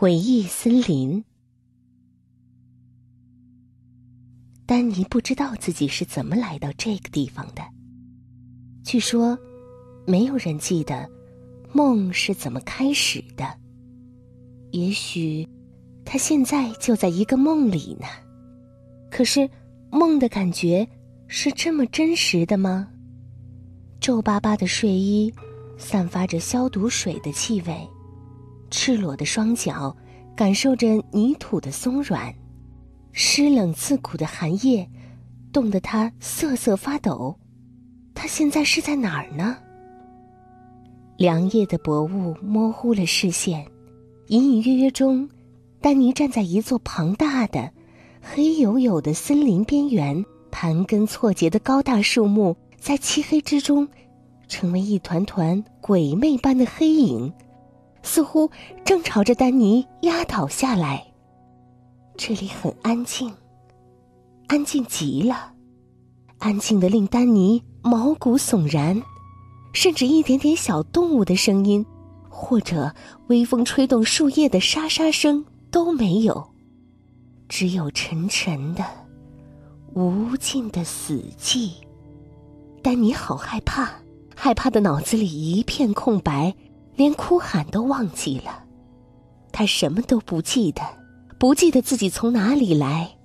回忆森林。丹尼不知道自己是怎么来到这个地方的。据说，没有人记得梦是怎么开始的。也许，他现在就在一个梦里呢。可是，梦的感觉是这么真实的吗？皱巴巴的睡衣，散发着消毒水的气味。赤裸的双脚，感受着泥土的松软，湿冷刺骨的寒夜，冻得他瑟瑟发抖。他现在是在哪儿呢？凉夜的薄雾模糊了视线，隐隐约约中，丹尼站在一座庞大的、黑黝黝的森林边缘，盘根错节的高大树木在漆黑之中，成为一团团鬼魅般的黑影。似乎正朝着丹尼压倒下来。这里很安静，安静极了，安静的令丹尼毛骨悚然，甚至一点点小动物的声音，或者微风吹动树叶的沙沙声都没有，只有沉沉的、无尽的死寂。丹尼好害怕，害怕的脑子里一片空白。连哭喊都忘记了，他什么都不记得，不记得自己从哪里来，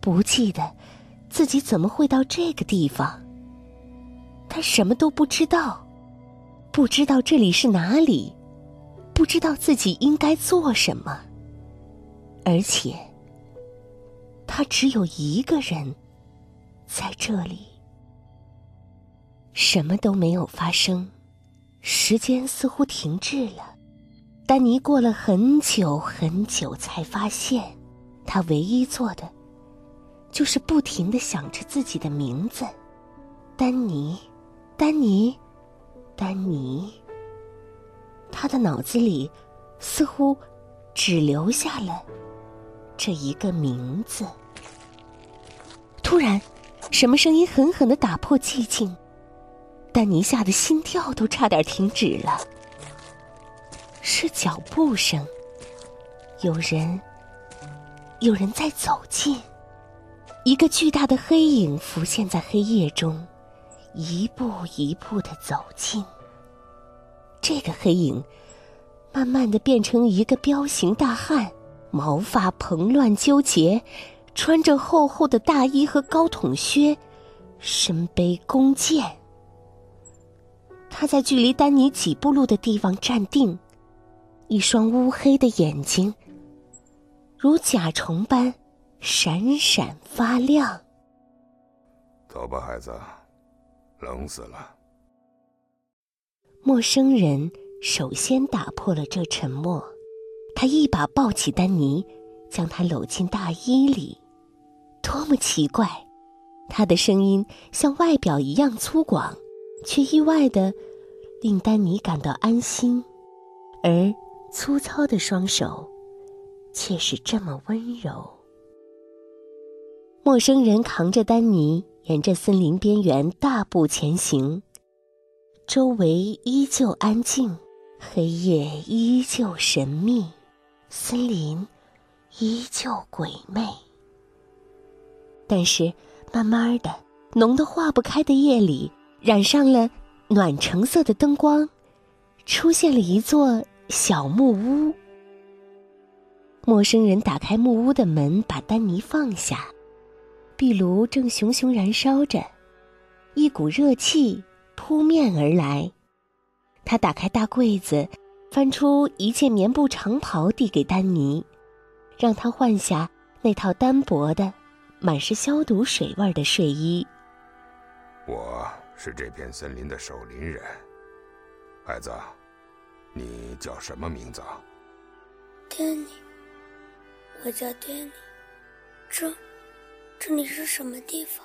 不记得自己怎么会到这个地方。他什么都不知道，不知道这里是哪里，不知道自己应该做什么。而且，他只有一个人在这里，什么都没有发生。时间似乎停滞了，丹尼过了很久很久才发现，他唯一做的，就是不停的想着自己的名字，丹尼，丹尼，丹尼。他的脑子里，似乎只留下了这一个名字。突然，什么声音狠狠的打破寂静？丹尼吓得心跳都差点停止了。是脚步声，有人，有人在走近。一个巨大的黑影浮现在黑夜中，一步一步的走近。这个黑影，慢慢的变成一个彪形大汉，毛发蓬乱纠结，穿着厚厚的大衣和高筒靴，身背弓箭。他在距离丹尼几步路的地方站定，一双乌黑的眼睛如甲虫般闪闪发亮。走吧，孩子，冷死了。陌生人首先打破了这沉默，他一把抱起丹尼，将他搂进大衣里。多么奇怪！他的声音像外表一样粗犷。却意外的令丹尼感到安心，而粗糙的双手却是这么温柔。陌生人扛着丹尼，沿着森林边缘大步前行，周围依旧安静，黑夜依旧神秘，森林依旧鬼魅。但是，慢慢的，浓得化不开的夜里。染上了暖橙色的灯光，出现了一座小木屋。陌生人打开木屋的门，把丹尼放下。壁炉正熊熊燃烧着，一股热气扑面而来。他打开大柜子，翻出一件棉布长袍，递给丹尼，让他换下那套单薄的、满是消毒水味的睡衣。我。是这片森林的守林人，孩子，你叫什么名字？丹尼，我叫丹尼。这，这里是什么地方？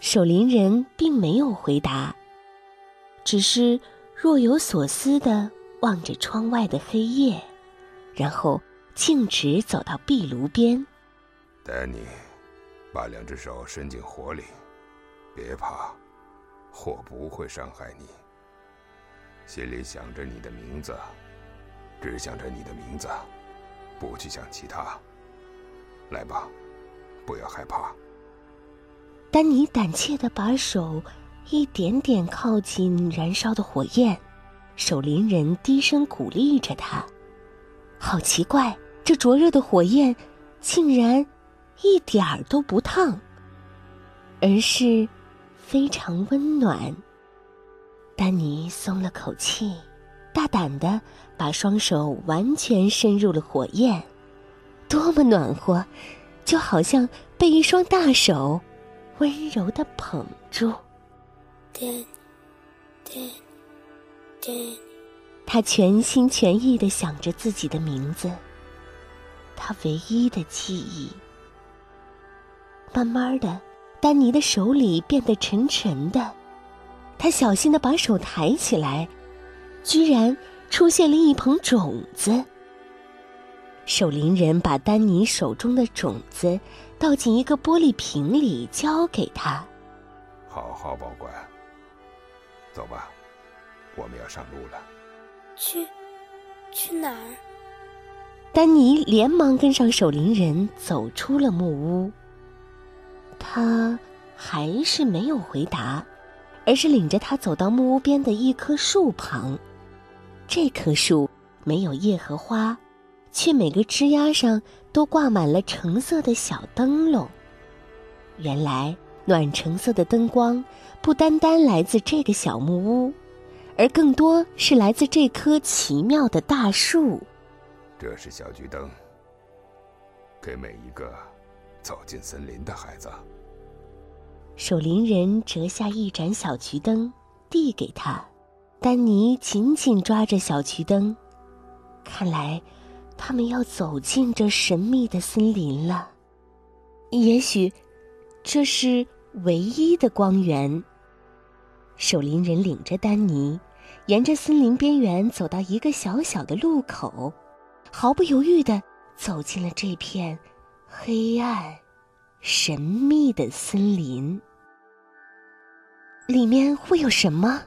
守林人并没有回答，只是若有所思的望着窗外的黑夜，然后径直走到壁炉边。丹尼，把两只手伸进火里，别怕。火不会伤害你。心里想着你的名字，只想着你的名字，不去想其他。来吧，不要害怕。丹尼胆怯的把手一点点靠近燃烧的火焰，守灵人低声鼓励着他。好奇怪，这灼热的火焰竟然一点儿都不烫，而是非常温暖。丹尼松了口气，大胆的把双手完全伸入了火焰，多么暖和，就好像被一双大手温柔的捧住。Danny, Danny, Danny。他全心全意的想着自己的名字，他唯一的记忆。慢慢的，丹尼的手里变得沉沉的。他小心的把手抬起来，居然出现了一捧种子。守灵人把丹尼手中的种子倒进一个玻璃瓶里，交给他。好好保管。走吧，我们要上路了。去，去哪儿？丹尼连忙跟上守灵人，走出了木屋。他还是没有回答。而是领着他走到木屋边的一棵树旁，这棵树没有叶和花，却每个枝丫上都挂满了橙色的小灯笼。原来暖橙色的灯光不单单来自这个小木屋，而更多是来自这棵奇妙的大树。这是小桔灯，给每一个走进森林的孩子。守灵人折下一盏小桔灯，递给他。丹尼紧紧抓着小桔灯，看来他们要走进这神秘的森林了。也许这是唯一的光源。守灵人领着丹尼，沿着森林边缘走到一个小小的路口，毫不犹豫的走进了这片黑暗。神秘的森林，里面会有什么？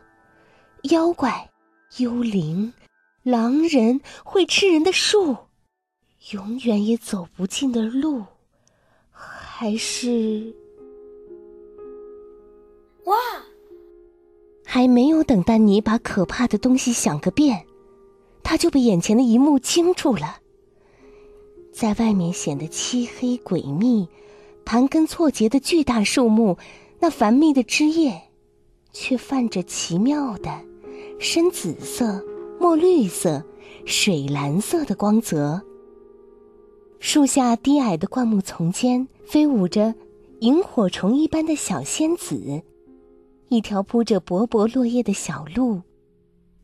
妖怪、幽灵、狼人、会吃人的树，永远也走不尽的路，还是……哇！还没有等丹尼把可怕的东西想个遍，他就被眼前的一幕惊住了。在外面显得漆黑诡秘。盘根错节的巨大树木，那繁密的枝叶，却泛着奇妙的深紫色、墨绿色、水蓝色的光泽。树下低矮的灌木丛间，飞舞着萤火虫一般的小仙子。一条铺着薄薄落叶的小路，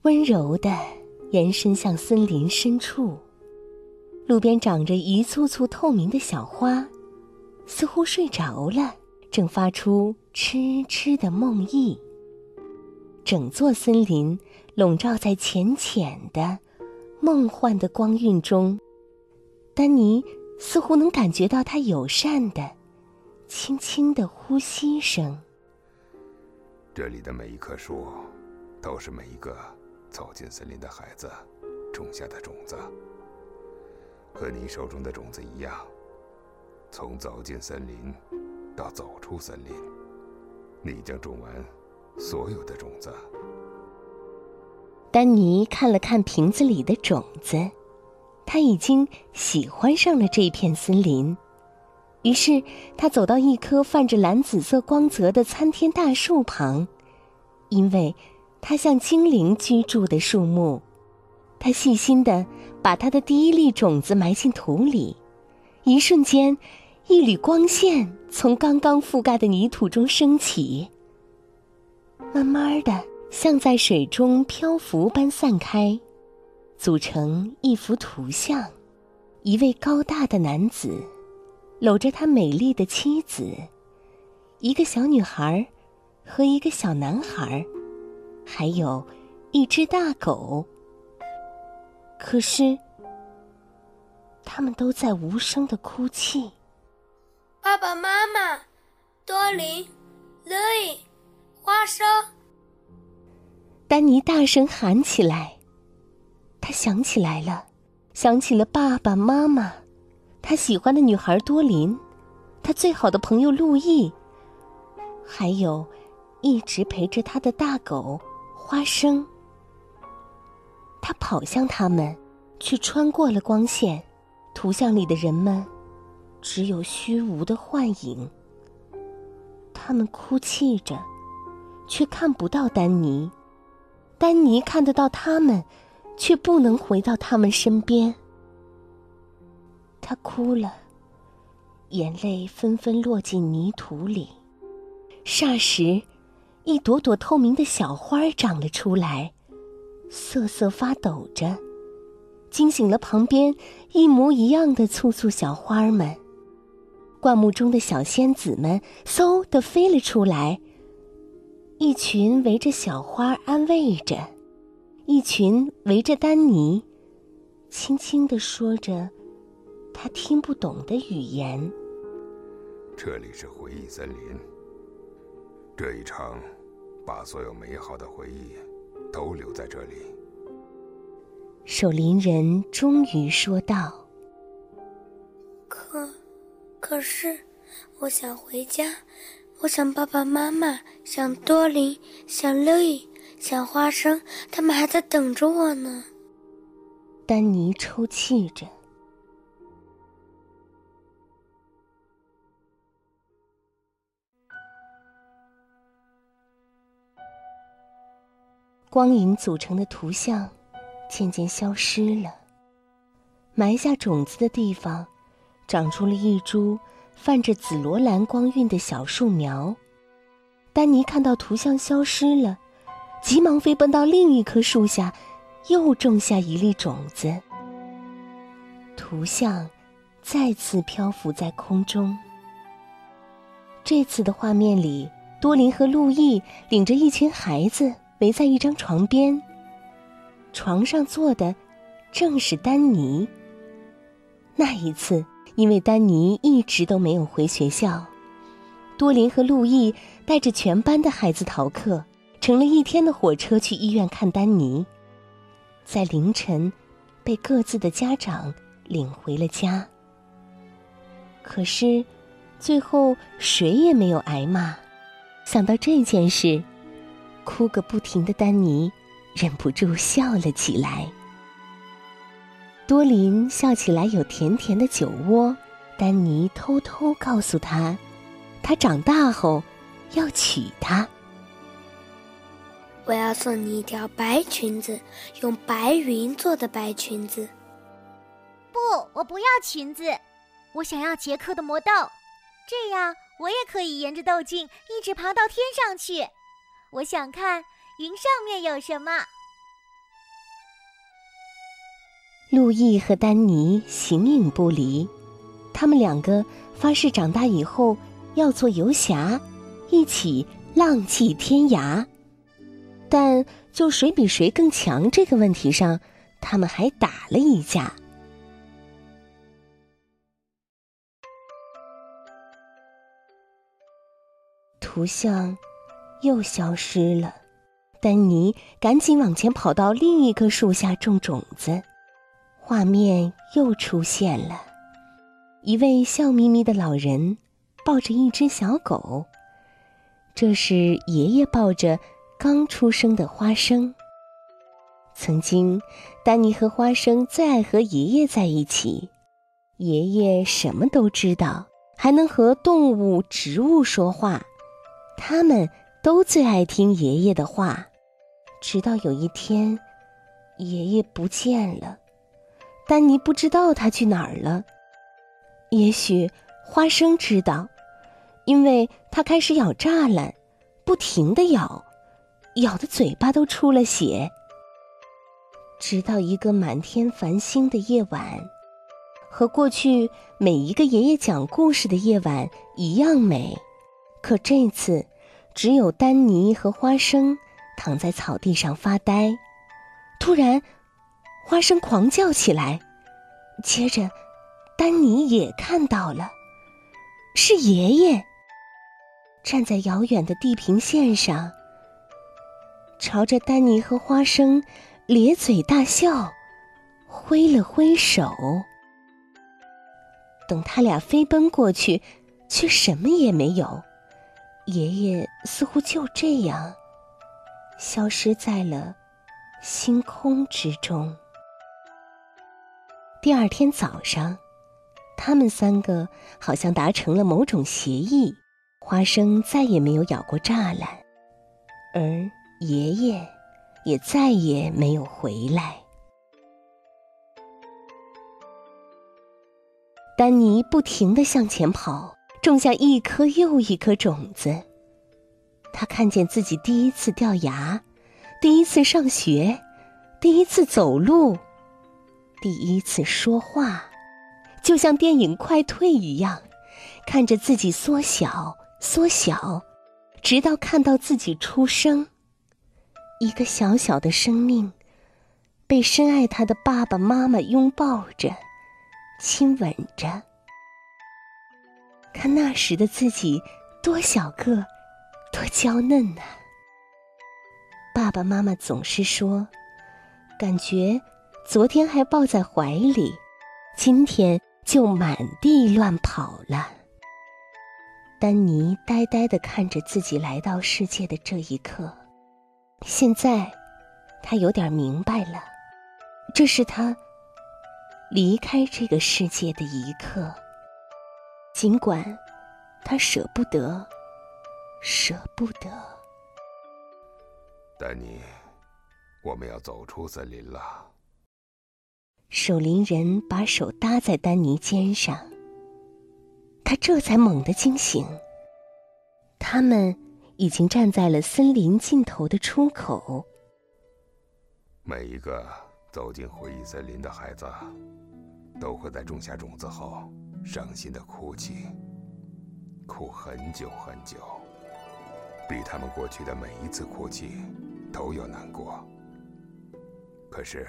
温柔的延伸向森林深处。路边长着一簇簇透明的小花。似乎睡着了，正发出痴痴的梦呓。整座森林笼罩在浅浅的、梦幻的光晕中，丹尼似乎能感觉到他友善的、轻轻的呼吸声。这里的每一棵树，都是每一个走进森林的孩子种下的种子，和你手中的种子一样。从走进森林到走出森林，你将种完所有的种子。丹尼看了看瓶子里的种子，他已经喜欢上了这片森林。于是他走到一棵泛着蓝紫色光泽的参天大树旁，因为它像精灵居住的树木。他细心的把他的第一粒种子埋进土里，一瞬间。一缕光线从刚刚覆盖的泥土中升起，慢慢的像在水中漂浮般散开，组成一幅图像：一位高大的男子，搂着他美丽的妻子，一个小女孩和一个小男孩，还有一只大狗。可是，他们都在无声的哭泣。爸爸妈妈，多林，乐意，花生。丹尼大声喊起来。他想起来了，想起了爸爸妈妈，他喜欢的女孩多琳，他最好的朋友路易，还有一直陪着他的大狗花生。他跑向他们，却穿过了光线。图像里的人们，只有虚无的幻影。他们哭泣着，却看不到丹尼。丹尼看得到他们，却不能回到他们身边。他哭了，眼泪纷纷落进泥土里。霎时，一朵朵透明的小花长了出来，瑟瑟发抖着，惊醒了旁边一模一样的簇簇小花们。灌木中的小仙子们嗖的飞了出来。一群围着小花安慰着，一群围着丹尼，轻轻的说着他听不懂的语言。这里是回忆森林。这一场，把所有美好的回忆都留在这里。守林人终于说道：“可，可是，我想回家。”我想爸爸妈妈，想多林，想乐意，想花生，他们还在等着我呢。丹尼抽泣着。光影组成的图像渐渐消失了，埋下种子的地方，长出了一株。泛着紫罗兰光晕的小树苗，丹尼看到图像消失了，急忙飞奔到另一棵树下，又种下一粒种子。图像再次漂浮在空中。这次的画面里，多林和路易领着一群孩子围在一张床边，床上坐的正是丹尼。那一次。因为丹尼一直都没有回学校，多林和路易带着全班的孩子逃课，乘了一天的火车去医院看丹尼。在凌晨，被各自的家长领回了家。可是，最后谁也没有挨骂。想到这件事，哭个不停的丹尼忍不住笑了起来。多林笑起来有甜甜的酒窝，丹尼偷偷告诉他，他长大后要娶她。我要送你一条白裙子，用白云做的白裙子。不，我不要裙子，我想要杰克的魔豆，这样我也可以沿着豆茎一直爬到天上去。我想看云上面有什么。路易和丹尼形影不离，他们两个发誓长大以后要做游侠，一起浪迹天涯。但就谁比谁更强这个问题上，他们还打了一架。图像又消失了，丹尼赶紧往前跑到另一棵树下种种子。画面又出现了，一位笑眯眯的老人抱着一只小狗，这是爷爷抱着刚出生的花生。曾经，丹尼和花生最爱和爷爷在一起，爷爷什么都知道，还能和动物、植物说话，他们都最爱听爷爷的话。直到有一天，爷爷不见了。丹尼不知道他去哪儿了。也许花生知道，因为他开始咬栅栏，不停的咬，咬的嘴巴都出了血。直到一个满天繁星的夜晚，和过去每一个爷爷讲故事的夜晚一样美，可这次只有丹尼和花生躺在草地上发呆。突然。花生狂叫起来，接着，丹尼也看到了，是爷爷站在遥远的地平线上，朝着丹尼和花生咧嘴大笑，挥了挥手。等他俩飞奔过去，却什么也没有。爷爷似乎就这样消失在了星空之中。第二天早上，他们三个好像达成了某种协议，花生再也没有咬过栅栏，而爷爷也再也没有回来。丹尼不停的向前跑，种下一颗又一颗种子。他看见自己第一次掉牙，第一次上学，第一次走路，第一次说话，就像电影快退一样，看着自己缩小、缩小，直到看到自己出生。一个小小的生命，被深爱他的爸爸妈妈拥抱着。亲吻着，看那时的自己多小个，多娇嫩呐！爸爸妈妈总是说，感觉昨天还抱在怀里，今天就满地乱跑了。丹尼呆呆的看着自己来到世界的这一刻，现在他有点明白了，这是他。离开这个世界的一刻，尽管他舍不得，舍不得。丹尼，我们要走出森林了。守林人把手搭在丹尼肩上，他这才猛地惊醒。他们已经站在了森林尽头的出口。每一个走进回忆森林的孩子。都会在种下种子后，伤心的哭泣，哭很久很久，比他们过去的每一次哭泣都要难过。可是，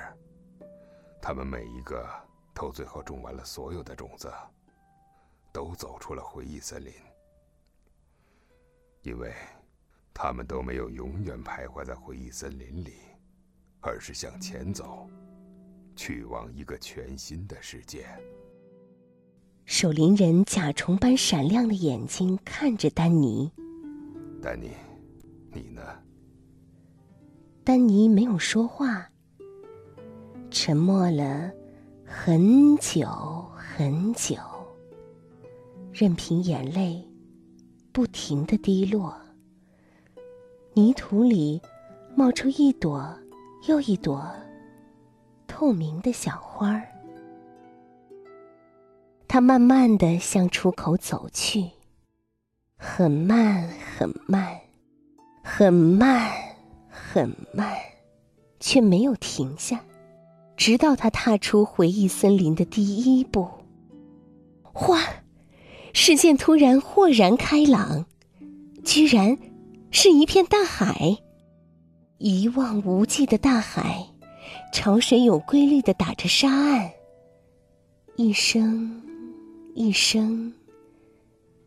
他们每一个都最后种完了所有的种子，都走出了回忆森林，因为，他们都没有永远徘徊在回忆森林里，而是向前走。去往一个全新的世界。守林人甲虫般闪亮的眼睛看着丹尼。丹尼，你呢？丹尼没有说话，沉默了很久很久，任凭眼泪不停的滴落。泥土里冒出一朵又一朵。透明的小花儿，他慢慢的向出口走去，很慢，很慢，很慢，很慢，却没有停下，直到他踏出回忆森林的第一步。哗！视线突然豁然开朗，居然是一片大海，一望无际的大海。潮水有规律的打着沙岸，一声一声，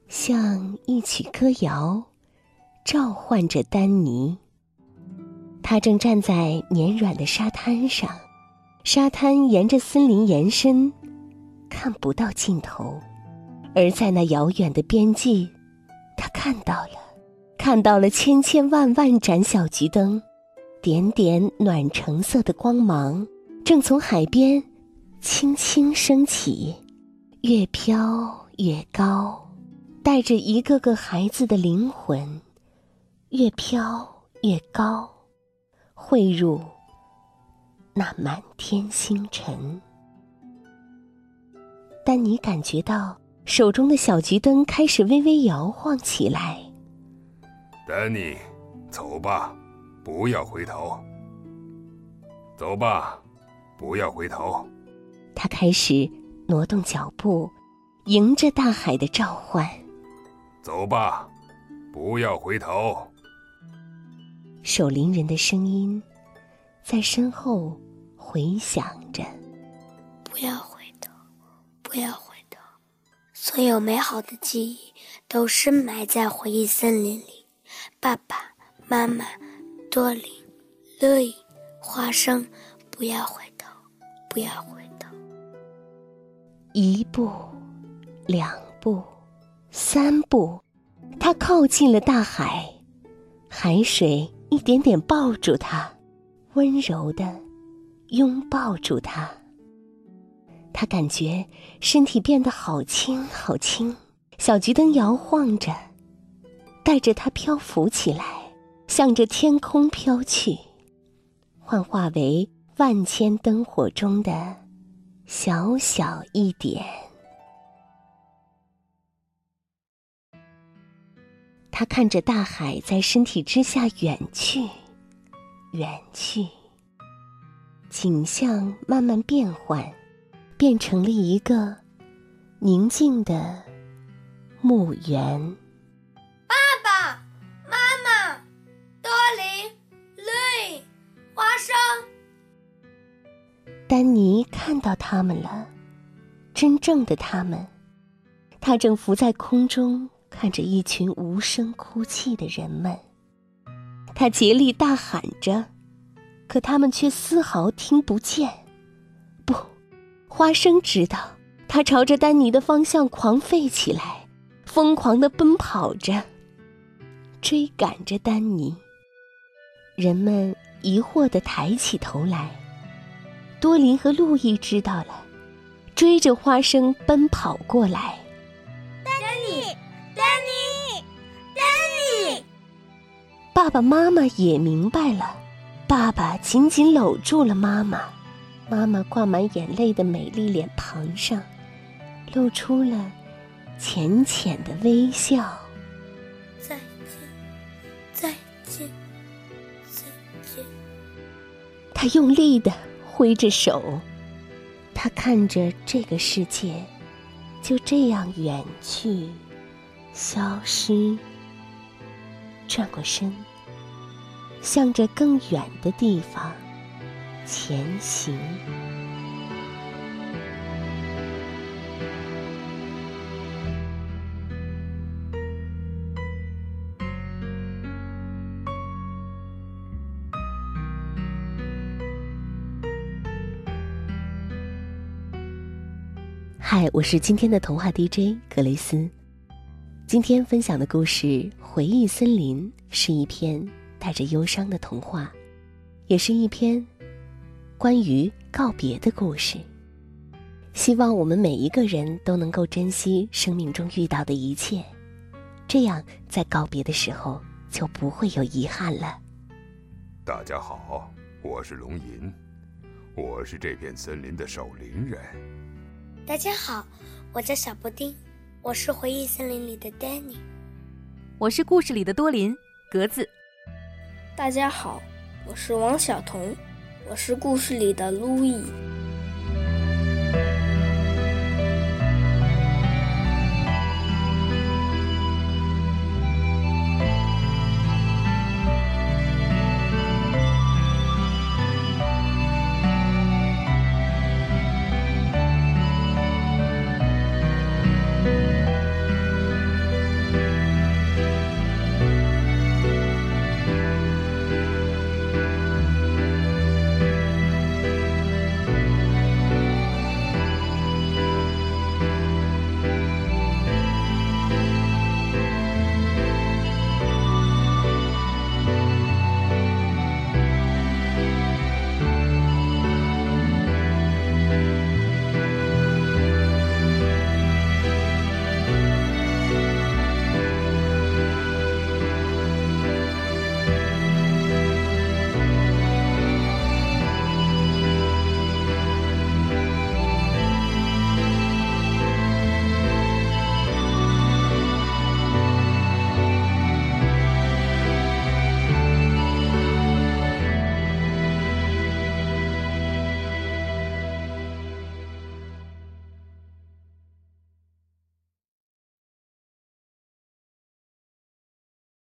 像一曲歌谣，召唤着丹尼。他正站在绵软的沙滩上，沙滩沿着森林延伸，看不到尽头。而在那遥远的边际，他看到了，看到了千千万万盏小桔灯。点点暖橙色的光芒正从海边轻轻升起，越飘越高，带着一个个孩子的灵魂，越飘越高，汇入那满天星辰。丹尼感觉到手中的小桔灯开始微微摇晃起来。丹尼，走吧。不要回头，走吧，不要回头。他开始挪动脚步，迎着大海的召唤。走吧，不要回头。守林人的声音在身后回想着。不要回头，不要回头。所有美好的记忆都深埋在回忆森林里。爸爸妈妈。多林，乐意，花生，不要回头，不不要回头。一步，两步，三步，他靠近了大海，海水一点点抱住他，温柔的拥抱住他。他感觉身体变得好轻好轻，小桔灯摇晃着，带着他漂浮起来，向着天空飘去，幻化为万千灯火中的小小一点。他看着大海在身体之下远去，远去，景象慢慢变换。变成了一个宁静的墓园。爸爸妈妈，多林、绿、花生。丹尼看到他们了，真正的他们。他正浮在空中，看着一群无声哭泣的人们。他竭力大喊着，可他们却丝毫听不见。不。花生知道，它朝着丹尼的方向狂吠起来，疯狂的奔跑着，追赶着丹尼。人们疑惑的抬起头来。多林和路易知道了，追着花生奔跑过来。丹尼，丹尼，丹尼！爸爸妈妈也明白了，爸爸紧紧搂住了妈妈。妈妈挂满眼泪的美丽脸庞上，露出了浅浅的微笑。再见，再见，再见。他用力的挥着手，他看着这个世界就这样远去，消失，转过身，向着更远的地方。前行。嗨，我是今天的童话 DJ 格雷斯。今天分享的故事《回忆森林》是一篇带着忧伤的童话，也是一篇。关于告别的故事，希望我们每一个人都能够珍惜生命中遇到的一切，这样在告别的时候就不会有遗憾了。大家好，我是龙吟，我是这片森林的守林人。大家好，我叫小布丁，我是回忆森林里的 Danny，我是故事里的多林格子。大家好，我是王晓彤。我是故事里的路易。